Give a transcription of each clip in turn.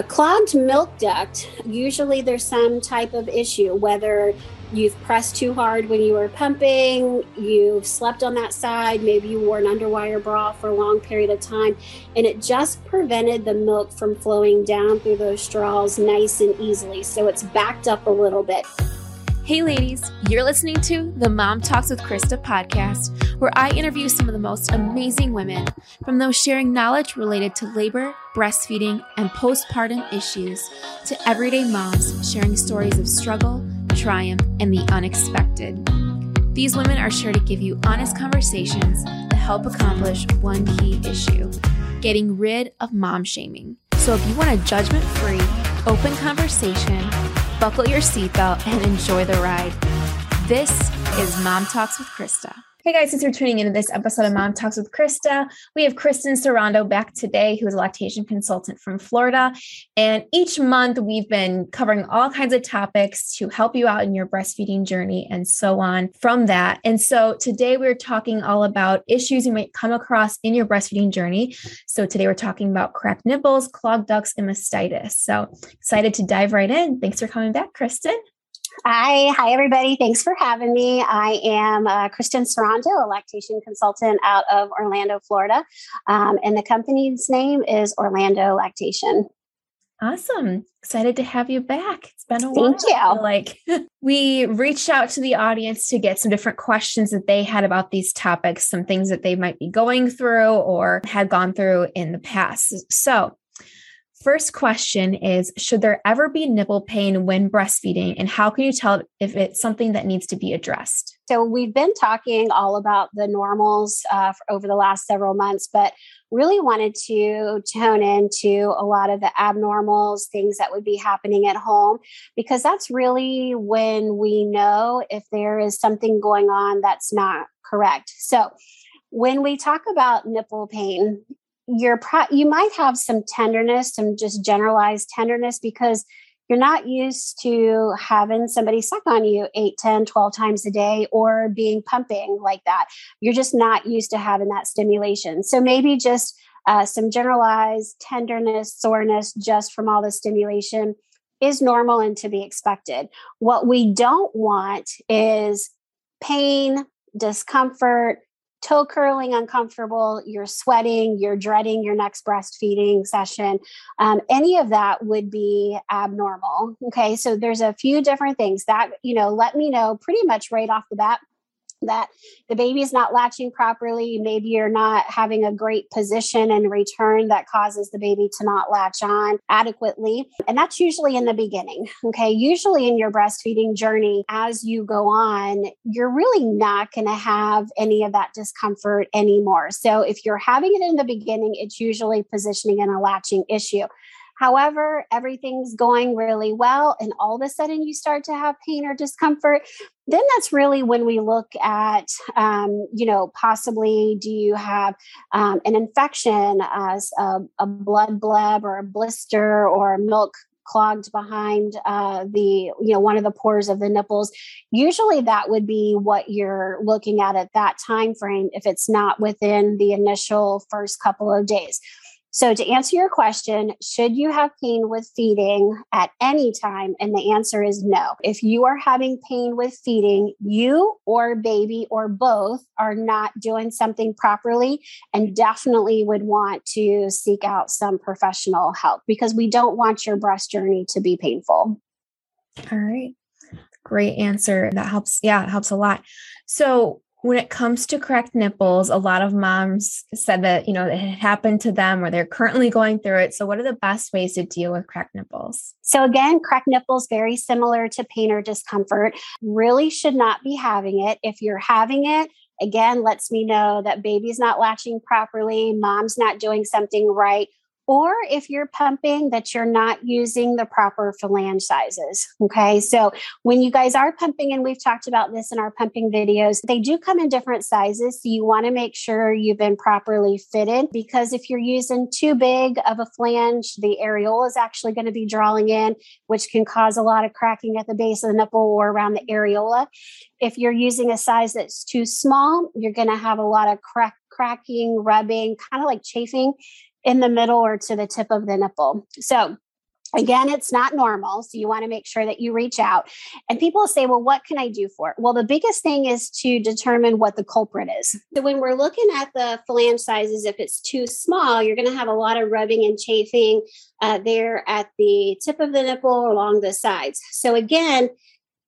A clogged milk duct, usually there's some type of issue, whether you've pressed too hard when you were pumping, you've slept on that side, maybe you wore an underwire bra for a long period of time, and it just prevented the milk from flowing down through those straws nice and easily. So it's backed up a little bit. Hey, ladies, you're listening to the Mom Talks with Krista podcast, where I interview some of the most amazing women, from those sharing knowledge related to labor, breastfeeding, and postpartum issues, to everyday moms sharing stories of struggle, triumph, and the unexpected. These women are sure to give you honest conversations that help accomplish one key issue getting rid of mom shaming. So if you want a judgment free, open conversation, buckle your seatbelt, and enjoy the ride. This is Mom Talks with Krista. Hey guys, thanks for tuning into this episode of Mom Talks with Krista. We have Kristen Sarando back today, who is a lactation consultant from Florida. And each month we've been covering all kinds of topics to help you out in your breastfeeding journey and so on from that. And so today we're talking all about issues you might come across in your breastfeeding journey. So today we're talking about cracked nipples, clogged ducts, and mastitis. So excited to dive right in. Thanks for coming back, Kristen. Hi, hi everybody. Thanks for having me. I am uh, Kristen Sarando, a lactation consultant out of Orlando, Florida, um, and the company's name is Orlando Lactation. Awesome. Excited to have you back. It's been a while. Thank you. Like we reached out to the audience to get some different questions that they had about these topics, some things that they might be going through or had gone through in the past. So First question is Should there ever be nipple pain when breastfeeding? And how can you tell if it's something that needs to be addressed? So, we've been talking all about the normals uh, over the last several months, but really wanted to tone into a lot of the abnormals, things that would be happening at home, because that's really when we know if there is something going on that's not correct. So, when we talk about nipple pain, you're pro- you might have some tenderness, some just generalized tenderness because you're not used to having somebody suck on you 8 10 12 times a day or being pumping like that. You're just not used to having that stimulation. So maybe just uh, some generalized tenderness soreness just from all the stimulation is normal and to be expected. What we don't want is pain discomfort toe curling uncomfortable, you're sweating, you're dreading your next breastfeeding session, um, any of that would be abnormal. Okay, so there's a few different things that, you know, let me know pretty much right off the bat that the baby is not latching properly. Maybe you're not having a great position and return that causes the baby to not latch on adequately. And that's usually in the beginning. Okay. Usually in your breastfeeding journey, as you go on, you're really not going to have any of that discomfort anymore. So if you're having it in the beginning, it's usually positioning and a latching issue. However, everything's going really well, and all of a sudden you start to have pain or discomfort. Then that's really when we look at, um, you know, possibly do you have um, an infection, as a, a blood bleb or a blister or milk clogged behind uh, the you know one of the pores of the nipples usually that would be what you're looking at at that time frame if it's not within the initial first couple of days so, to answer your question, should you have pain with feeding at any time? And the answer is no. If you are having pain with feeding, you or baby or both are not doing something properly and definitely would want to seek out some professional help because we don't want your breast journey to be painful. All right. Great answer. That helps. Yeah, it helps a lot. So, when it comes to cracked nipples, a lot of moms said that, you know, it happened to them or they're currently going through it. So, what are the best ways to deal with cracked nipples? So, again, cracked nipples, very similar to pain or discomfort, really should not be having it. If you're having it, again, lets me know that baby's not latching properly, mom's not doing something right or if you're pumping that you're not using the proper flange sizes. Okay. So when you guys are pumping, and we've talked about this in our pumping videos, they do come in different sizes. So you want to make sure you've been properly fitted because if you're using too big of a flange, the areola is actually going to be drawing in, which can cause a lot of cracking at the base of the nipple or around the areola. If you're using a size that's too small, you're going to have a lot of crack cracking, rubbing, kind of like chafing in the middle or to the tip of the nipple. So Again, it's not normal. So you want to make sure that you reach out. And people say, well, what can I do for it? Well, the biggest thing is to determine what the culprit is. So when we're looking at the flange sizes, if it's too small, you're going to have a lot of rubbing and chafing uh, there at the tip of the nipple or along the sides. So again,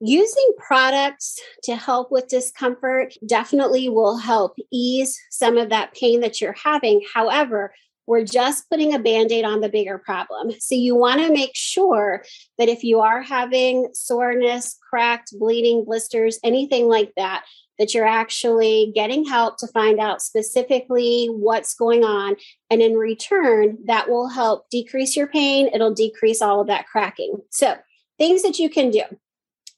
using products to help with discomfort definitely will help ease some of that pain that you're having. However, we're just putting a band aid on the bigger problem. So you want to make sure that if you are having soreness, cracked, bleeding, blisters, anything like that, that you're actually getting help to find out specifically what's going on. And in return, that will help decrease your pain. It'll decrease all of that cracking. So, things that you can do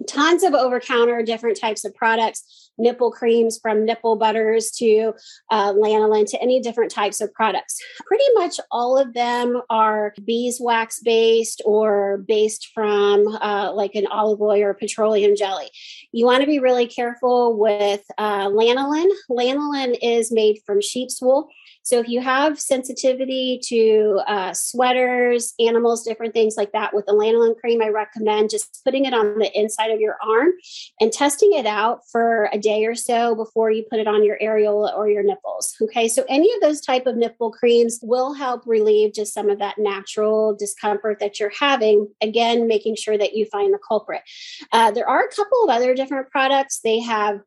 tons of over counter different types of products nipple creams from nipple butters to uh, lanolin to any different types of products. Pretty much all of them are beeswax based or based from uh, like an olive oil or petroleum jelly. You want to be really careful with uh, lanolin. Lanolin is made from sheep's wool. So if you have sensitivity to uh, sweaters, animals, different things like that with the lanolin cream, I recommend just putting it on the inside of your arm and testing it out for a day or so before you put it on your areola or your nipples. Okay, so any of those type of nipple creams will help relieve just some of that natural discomfort that you're having. Again, making sure that you find the culprit. Uh, there are a couple of other different products. They have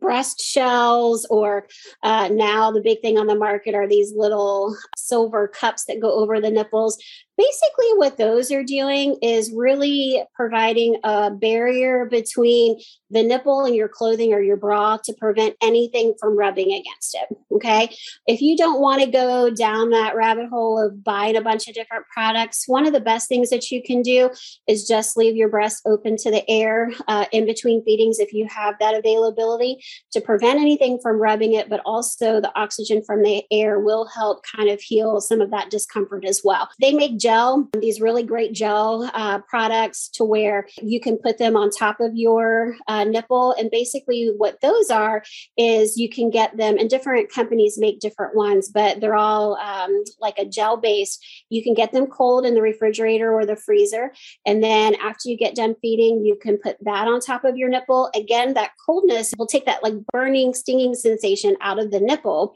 breast shells, or uh, now the big thing on the market are these little silver cups that go over the nipples basically what those are doing is really providing a barrier between the nipple and your clothing or your bra to prevent anything from rubbing against it okay? If you don't want to go down that rabbit hole of buying a bunch of different products one of the best things that you can do is just leave your breast open to the air uh, in between feedings if you have that availability to prevent anything from rubbing it but also the oxygen from the air will help kind of heal some of that discomfort as well. They make gel, these really great gel uh, products to where you can put them on top of your uh, nipple. And basically, what those are is you can get them, and different companies make different ones, but they're all um, like a gel based. You can get them cold in the refrigerator or the freezer. And then after you get done feeding, you can put that on top of your nipple. Again, that coldness will take that like burning, stinging sensation out of the nipple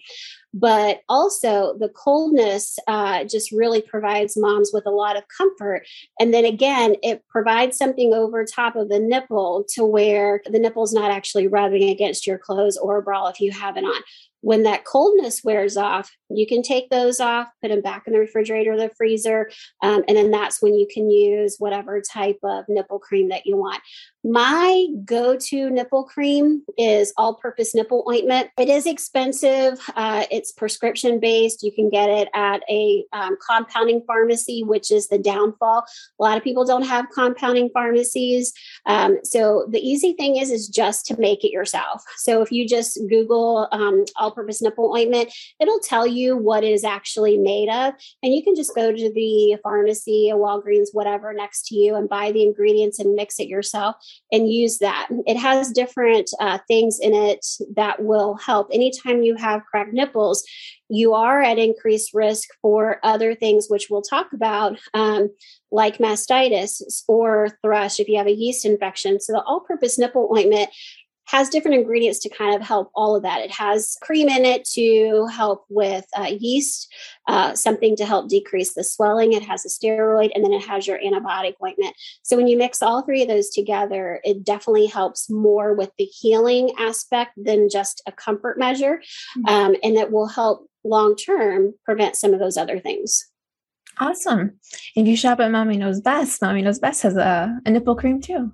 but also the coldness uh, just really provides moms with a lot of comfort. And then again it provides something over top of the nipple to where the nipple's not actually rubbing against your clothes or bra if you have it on when that coldness wears off, you can take those off, put them back in the refrigerator or the freezer, um, and then that's when you can use whatever type of nipple cream that you want. My go to nipple cream is all purpose nipple ointment. It is expensive, uh, it's prescription based. You can get it at a um, compounding pharmacy, which is the downfall. A lot of people don't have compounding pharmacies. Um, so the easy thing is, is just to make it yourself. So if you just Google um, all purpose nipple ointment, it'll tell you what it is actually made of. And you can just go to the pharmacy, a Walgreens, whatever next to you and buy the ingredients and mix it yourself and use that. It has different uh, things in it that will help. Anytime you have cracked nipples, you are at increased risk for other things, which we'll talk about, um, like mastitis or thrush if you have a yeast infection. So, the all purpose nipple ointment has different ingredients to kind of help all of that. It has cream in it to help with uh, yeast, uh, something to help decrease the swelling. It has a steroid, and then it has your antibiotic ointment. So when you mix all three of those together, it definitely helps more with the healing aspect than just a comfort measure, mm-hmm. um, and it will help long term prevent some of those other things. Awesome. If you shop at Mommy Knows Best, Mommy Knows Best has a, a nipple cream too.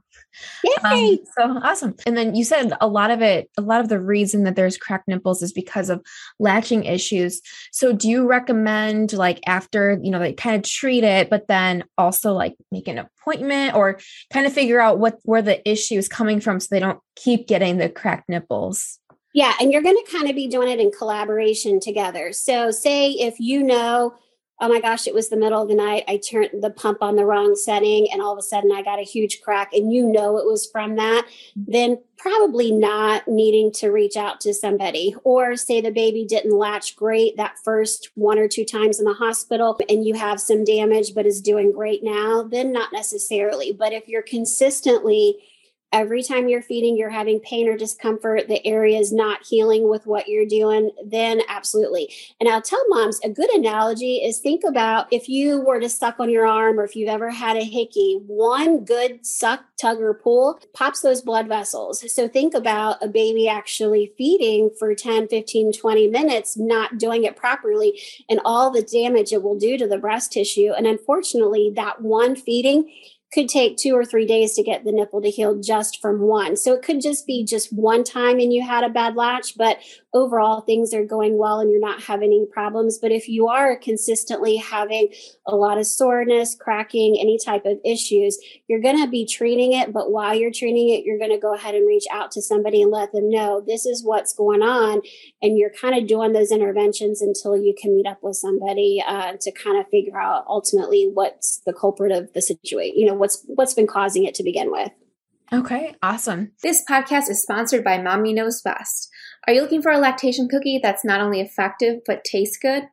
Yay! Um, so awesome. And then you said a lot of it, a lot of the reason that there's cracked nipples is because of latching issues. So do you recommend like after, you know, like kind of treat it, but then also like make an appointment or kind of figure out what where the issue is coming from so they don't keep getting the cracked nipples? Yeah, and you're going to kind of be doing it in collaboration together. So say if you know oh my gosh, it was the middle of the night. I turned the pump on the wrong setting and all of a sudden I got a huge crack and you know it was from that, mm-hmm. then probably not needing to reach out to somebody. Or say the baby didn't latch great that first one or two times in the hospital and you have some damage but is doing great now, then not necessarily. But if you're consistently every time you're feeding, you're having pain or discomfort, the area is not healing with what you're doing, then absolutely. And I'll tell moms a good analogy is think about if you were to suck on your arm or if you've ever had a hickey, one good suck, tug, or pull pops those blood vessels. So think about a baby actually feeding for 10, 15, 20 minutes, not doing it properly, and all the damage it will do to the breast tissue. And unfortunately, that one feeding could take two or three days to get the nipple to heal just from one. So it could just be just one time and you had a bad latch, but overall things are going well and you're not having any problems. But if you are consistently having a lot of soreness, cracking, any type of issues, you're going to be treating it. But while you're treating it, you're going to go ahead and reach out to somebody and let them know this is what's going on. And you're kind of doing those interventions until you can meet up with somebody uh, to kind of figure out ultimately what's the culprit of the situation, you know, what's what's been causing it to begin with. Okay, awesome. This podcast is sponsored by Mommy Knows Best. Are you looking for a lactation cookie that's not only effective but tastes good?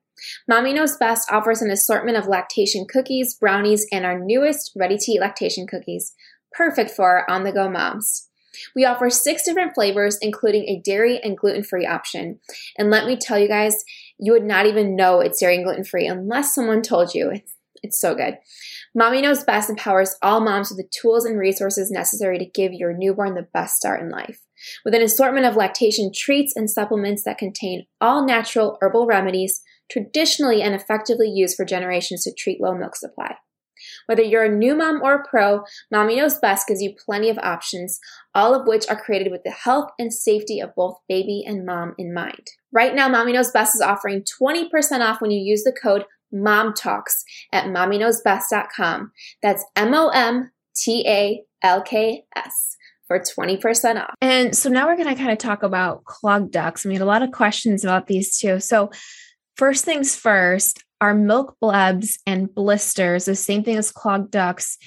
Mommy Knows Best offers an assortment of lactation cookies, brownies, and our newest ready to eat lactation cookies, perfect for on the go moms. We offer six different flavors, including a dairy and gluten free option. And let me tell you guys, you would not even know it's dairy and gluten free unless someone told you. It's, it's so good. Mommy Knows Best empowers all moms with the tools and resources necessary to give your newborn the best start in life. With an assortment of lactation treats and supplements that contain all natural herbal remedies traditionally and effectively used for generations to treat low milk supply. Whether you're a new mom or a pro, Mommy Knows Best gives you plenty of options, all of which are created with the health and safety of both baby and mom in mind. Right now, Mommy Knows Best is offering 20% off when you use the code Mom Talks at mommyknowsbest.com. That's M O M T A L K S for 20% off. And so now we're going to kind of talk about clogged ducts. We had a lot of questions about these too. So, first things first, are milk blebs and blisters the same thing as clogged ducts?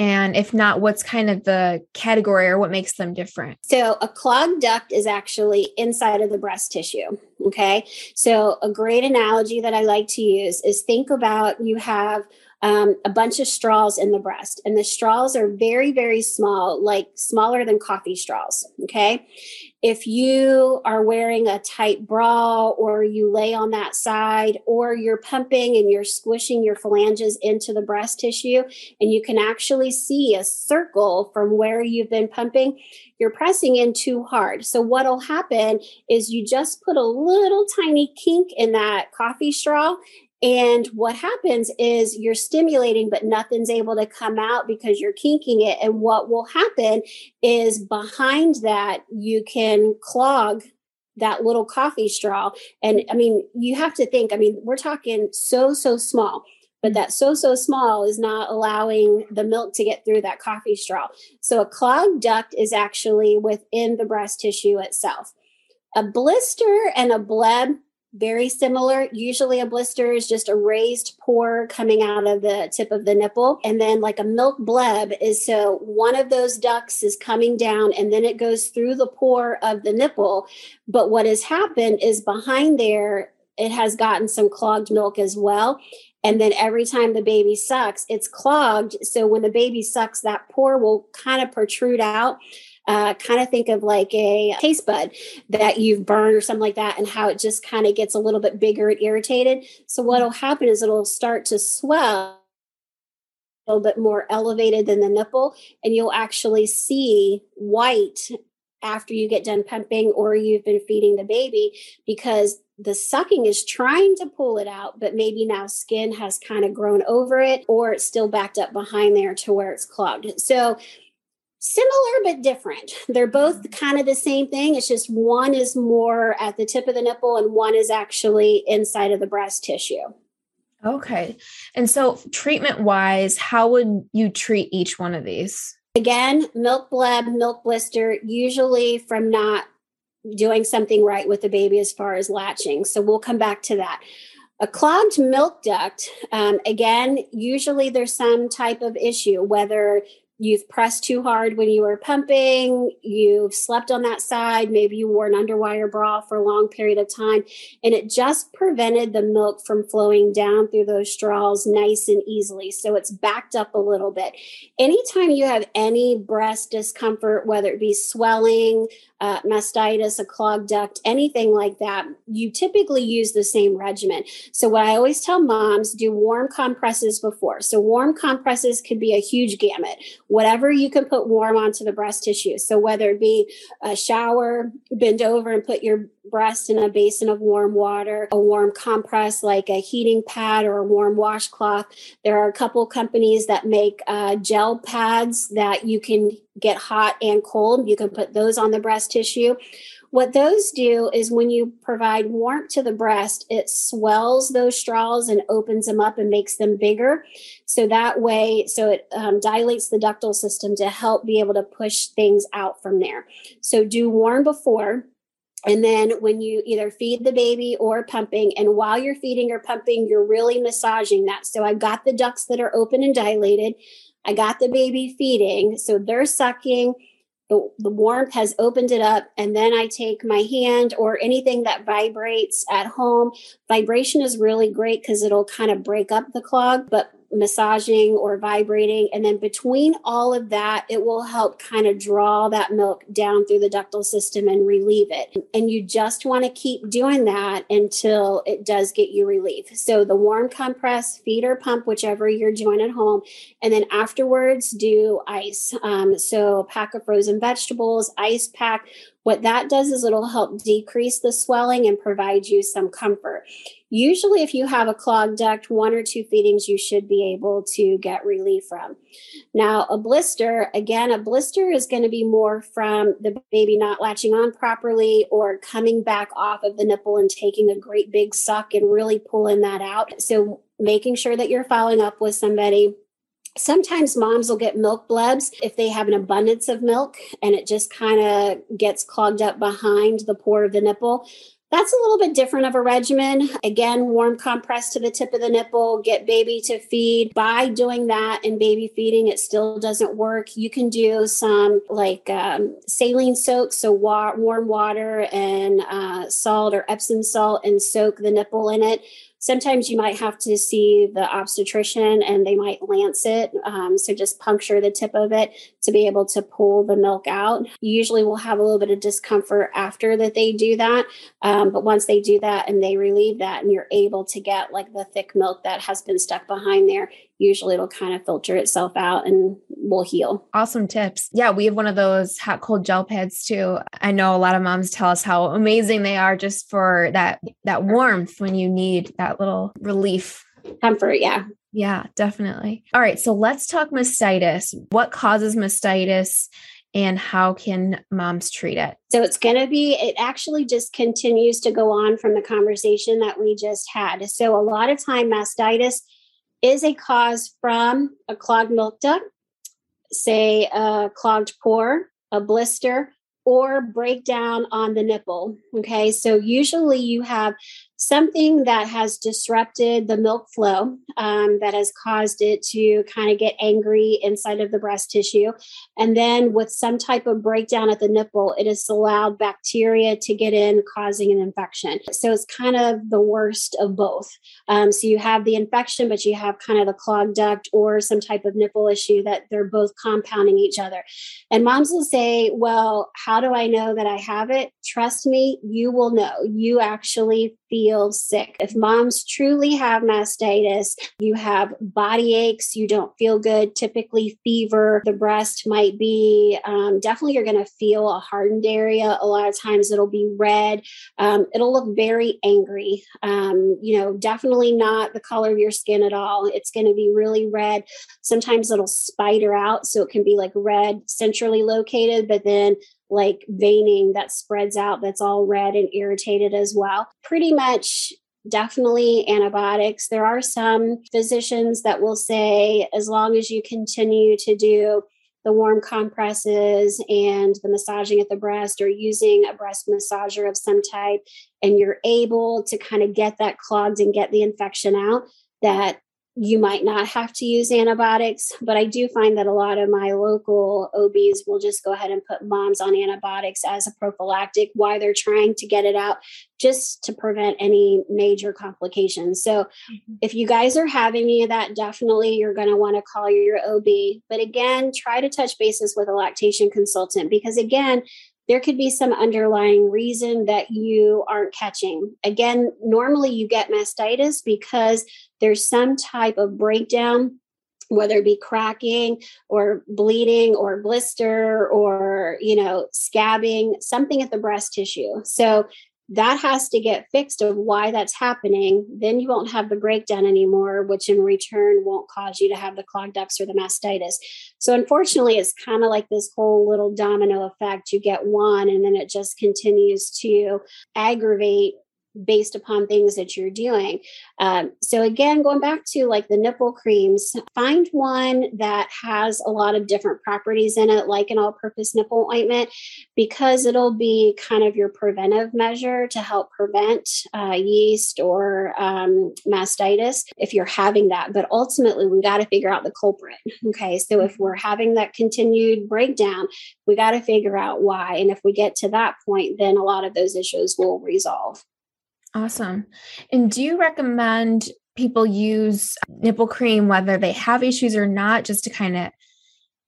And if not, what's kind of the category or what makes them different? So, a clogged duct is actually inside of the breast tissue. Okay. So, a great analogy that I like to use is think about you have um, a bunch of straws in the breast, and the straws are very, very small, like smaller than coffee straws. Okay. If you are wearing a tight bra or you lay on that side or you're pumping and you're squishing your flanges into the breast tissue and you can actually see a circle from where you've been pumping, you're pressing in too hard. So what'll happen is you just put a little tiny kink in that coffee straw and what happens is you're stimulating, but nothing's able to come out because you're kinking it. And what will happen is behind that, you can clog that little coffee straw. And I mean, you have to think, I mean, we're talking so, so small, but that so, so small is not allowing the milk to get through that coffee straw. So a clogged duct is actually within the breast tissue itself. A blister and a bleb very similar. Usually, a blister is just a raised pore coming out of the tip of the nipple. And then, like a milk bleb, is so one of those ducts is coming down and then it goes through the pore of the nipple. But what has happened is behind there, it has gotten some clogged milk as well. And then every time the baby sucks, it's clogged. So when the baby sucks, that pore will kind of protrude out uh, kind of think of like a taste bud that you've burned or something like that, and how it just kind of gets a little bit bigger and irritated. So, what will happen is it'll start to swell a little bit more elevated than the nipple, and you'll actually see white after you get done pumping or you've been feeding the baby because the sucking is trying to pull it out, but maybe now skin has kind of grown over it or it's still backed up behind there to where it's clogged. So similar but different. They're both mm-hmm. kind of the same thing. It's just one is more at the tip of the nipple and one is actually inside of the breast tissue. Okay. And so, treatment wise, how would you treat each one of these? Again, milk bleb, milk blister, usually from not doing something right with the baby as far as latching. So, we'll come back to that. A clogged milk duct, um, again, usually there's some type of issue, whether you've pressed too hard when you were pumping, you've slept on that side, maybe you wore an underwire bra for a long period of time, and it just prevented the milk from flowing down through those straws nice and easily. So it's backed up a little bit. Anytime you have any breast discomfort, whether it be swelling, uh, mastitis, a clogged duct, anything like that, you typically use the same regimen. So, what I always tell moms do warm compresses before. So, warm compresses could be a huge gamut, whatever you can put warm onto the breast tissue. So, whether it be a shower, bend over and put your breast in a basin of warm water, a warm compress like a heating pad or a warm washcloth. There are a couple companies that make uh, gel pads that you can get hot and cold. You can put those on the breast tissue. What those do is when you provide warmth to the breast, it swells those straws and opens them up and makes them bigger. So that way, so it um, dilates the ductal system to help be able to push things out from there. So do warm before. And then when you either feed the baby or pumping, and while you're feeding or pumping, you're really massaging that. So I've got the ducts that are open and dilated. I got the baby feeding. So they're sucking. The, the warmth has opened it up. And then I take my hand or anything that vibrates at home. Vibration is really great because it'll kind of break up the clog. But massaging or vibrating. And then between all of that, it will help kind of draw that milk down through the ductal system and relieve it. And you just want to keep doing that until it does get you relief. So the warm compress, feed or pump, whichever you're doing at home. And then afterwards, do ice. Um, so pack of frozen vegetables, ice pack. What that does is it'll help decrease the swelling and provide you some comfort. Usually, if you have a clogged duct, one or two feedings you should be able to get relief from. Now, a blister, again, a blister is going to be more from the baby not latching on properly or coming back off of the nipple and taking a great big suck and really pulling that out. So, making sure that you're following up with somebody Sometimes moms will get milk blebs if they have an abundance of milk and it just kind of gets clogged up behind the pore of the nipple. That's a little bit different of a regimen. Again, warm compress to the tip of the nipple, get baby to feed. By doing that and baby feeding, it still doesn't work. You can do some like um, saline soak, so wa- warm water and uh, salt or Epsom salt and soak the nipple in it sometimes you might have to see the obstetrician and they might lance it. Um, so just puncture the tip of it to be able to pull the milk out. Usually will have a little bit of discomfort after that they do that. Um, but once they do that and they relieve that and you're able to get like the thick milk that has been stuck behind there, usually it'll kind of filter itself out and will heal. Awesome tips. Yeah, we have one of those hot cold gel pads too. I know a lot of moms tell us how amazing they are just for that that warmth when you need that little relief. Comfort, yeah. Yeah, definitely. All right, so let's talk mastitis. What causes mastitis? and how can moms treat it? So it's going to be, it actually just continues to go on from the conversation that we just had. So a lot of time, mastitis is a cause from a clogged milk duct, say a clogged pore, a blister, or breakdown on the nipple. Okay, so usually you have something that has disrupted the milk flow um, that has caused it to kind of get angry inside of the breast tissue. And then with some type of breakdown at the nipple, it has allowed bacteria to get in, causing an infection. So it's kind of the worst of both. Um, so you have the infection, but you have kind of the clogged duct or some type of nipple issue that they're both compounding each other. And moms will say, Well, how do I know that I have it? Trust me, you will know. You actually feel sick. If moms truly have mastitis, you have body aches, you don't feel good, typically fever, the breast might be um, definitely you're going to feel a hardened area. A lot of times it'll be red. Um, it'll look very angry. Um, you know, definitely not the color of your skin at all. It's going to be really red. Sometimes it'll spider out. So it can be like red centrally located, but then like veining that spreads out that's all red and irritated as well. Pretty much definitely antibiotics. There are some physicians that will say, as long as you continue to do the warm compresses and the massaging at the breast or using a breast massager of some type and you're able to kind of get that clogged and get the infection out that you might not have to use antibiotics, but I do find that a lot of my local OBs will just go ahead and put moms on antibiotics as a prophylactic while they're trying to get it out just to prevent any major complications. So, mm-hmm. if you guys are having any of that, definitely you're going to want to call your OB. But again, try to touch bases with a lactation consultant because, again, there could be some underlying reason that you aren't catching. Again, normally you get mastitis because there's some type of breakdown whether it be cracking or bleeding or blister or you know scabbing something at the breast tissue so that has to get fixed of why that's happening. Then you won't have the breakdown anymore which in return won't cause you to have the clogged ducts or the mastitis. So unfortunately it's kind of like this whole little domino effect. You get one and then it just continues to aggravate based upon things that you're doing. Um, so, again, going back to like the nipple creams, find one that has a lot of different properties in it, like an all purpose nipple ointment, because it'll be kind of your preventive measure to help prevent uh, yeast or um, mastitis if you're having that. But ultimately, we got to figure out the culprit. Okay. So, if we're having that continued breakdown, we got to figure out why. And if we get to that point, then a lot of those issues will resolve. Awesome. And do you recommend people use nipple cream whether they have issues or not, just to kind of,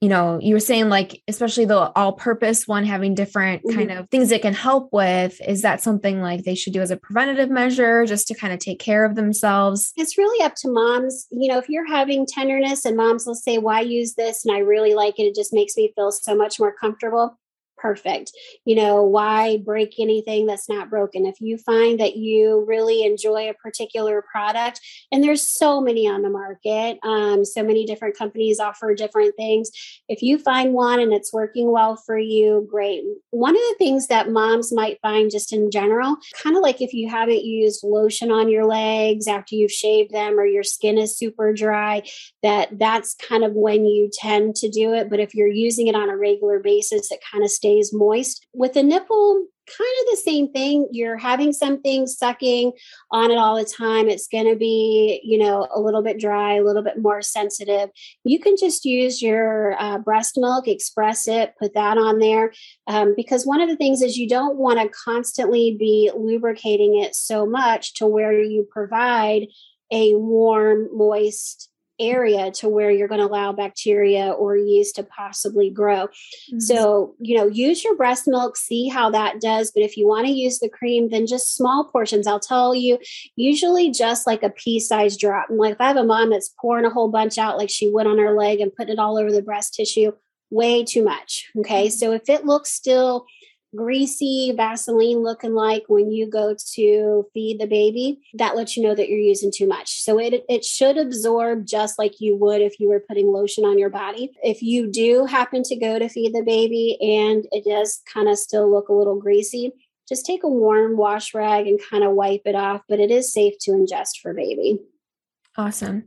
you know, you were saying like, especially the all purpose one having different mm-hmm. kind of things it can help with. Is that something like they should do as a preventative measure just to kind of take care of themselves? It's really up to moms. You know, if you're having tenderness and moms will say, Why use this? And I really like it, it just makes me feel so much more comfortable perfect. You know, why break anything that's not broken? If you find that you really enjoy a particular product, and there's so many on the market, um, so many different companies offer different things. If you find one and it's working well for you, great. One of the things that moms might find just in general, kind of like if you haven't used lotion on your legs after you've shaved them or your skin is super dry, that that's kind of when you tend to do it. But if you're using it on a regular basis, it kind of stays stays moist. With the nipple, kind of the same thing. You're having something sucking on it all the time. It's going to be, you know, a little bit dry, a little bit more sensitive. You can just use your uh, breast milk, express it, put that on there. Um, because one of the things is you don't want to constantly be lubricating it so much to where you provide a warm, moist area to where you're going to allow bacteria or yeast to possibly grow. Mm-hmm. So, you know, use your breast milk, see how that does. But if you want to use the cream, then just small portions. I'll tell you, usually just like a pea size drop. And like if I have a mom that's pouring a whole bunch out, like she went on her leg and putting it all over the breast tissue, way too much. Okay. Mm-hmm. So if it looks still, greasy Vaseline looking like when you go to feed the baby, that lets you know that you're using too much. So it it should absorb just like you would if you were putting lotion on your body. If you do happen to go to feed the baby and it does kind of still look a little greasy, just take a warm wash rag and kind of wipe it off, but it is safe to ingest for baby. Awesome.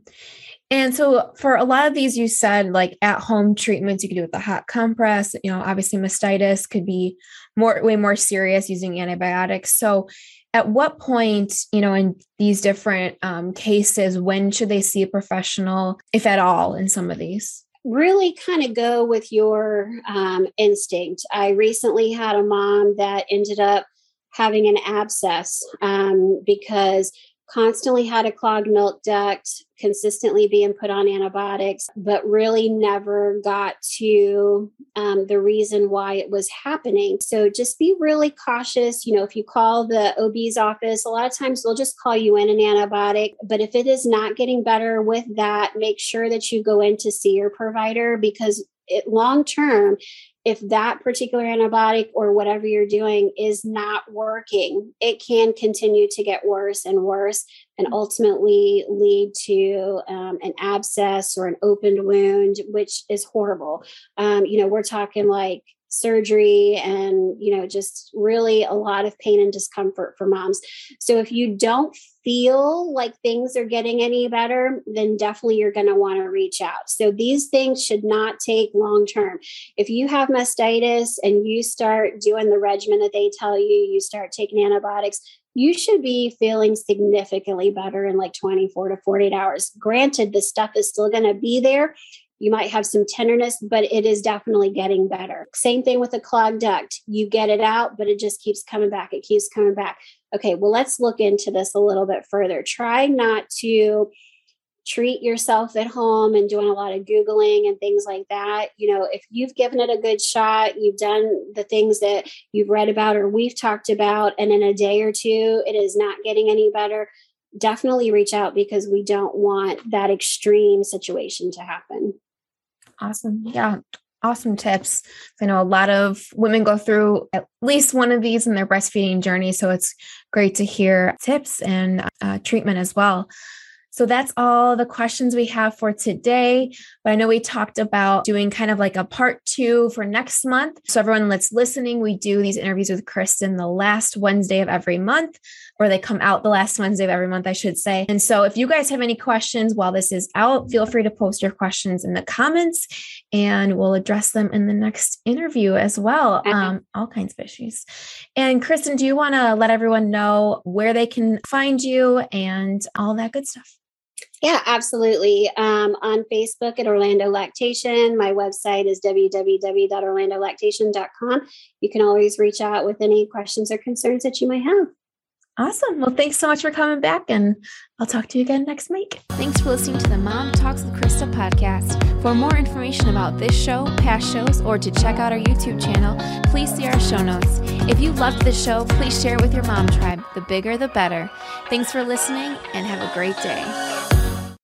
And so for a lot of these, you said like at home treatments, you could do with the hot compress, you know, obviously mastitis could be more, way more serious using antibiotics. So at what point, you know, in these different um, cases, when should they see a professional, if at all, in some of these? really kind of go with your um, instinct. I recently had a mom that ended up having an abscess um, because constantly had a clogged milk duct, consistently being put on antibiotics, but really never got to um, the reason why it was happening. So just be really cautious. You know, if you call the OB's office, a lot of times they'll just call you in an antibiotic. But if it is not getting better with that, make sure that you go in to see your provider because long term if that particular antibiotic or whatever you're doing is not working, it can continue to get worse and worse and mm-hmm. ultimately lead to um, an abscess or an opened wound, which is horrible. Um, you know, we're talking like surgery and you know just really a lot of pain and discomfort for moms so if you don't feel like things are getting any better then definitely you're going to want to reach out so these things should not take long term if you have mastitis and you start doing the regimen that they tell you you start taking antibiotics you should be feeling significantly better in like 24 to 48 hours. Granted, the stuff is still going to be there. You might have some tenderness, but it is definitely getting better. Same thing with a clogged duct. You get it out, but it just keeps coming back. It keeps coming back. Okay, well, let's look into this a little bit further. Try not to treat yourself at home and doing a lot of Googling and things like that. You know, if you've given it a good shot, you've done the things that you've read about or we've talked about, and in a day or two, it is not getting any better, definitely reach out because we don't want that extreme situation to happen. Awesome. Yeah. Awesome tips. I know a lot of women go through at least one of these in their breastfeeding journey. So it's great to hear tips and uh, treatment as well. So that's all the questions we have for today. But I know we talked about doing kind of like a part two for next month. So everyone that's listening, we do these interviews with Kristen the last Wednesday of every month, or they come out the last Wednesday of every month, I should say. And so if you guys have any questions while this is out, feel free to post your questions in the comments and we'll address them in the next interview as well. Um, all kinds of issues. And Kristen, do you want to let everyone know where they can find you and all that good stuff? Yeah, absolutely. Um, on Facebook at Orlando Lactation. My website is www.orlandolactation.com. You can always reach out with any questions or concerns that you might have. Awesome. Well, thanks so much for coming back, and I'll talk to you again next week. Thanks for listening to the Mom Talks with Krista podcast. For more information about this show, past shows, or to check out our YouTube channel, please see our show notes. If you loved this show, please share it with your mom tribe. The bigger, the better. Thanks for listening, and have a great day.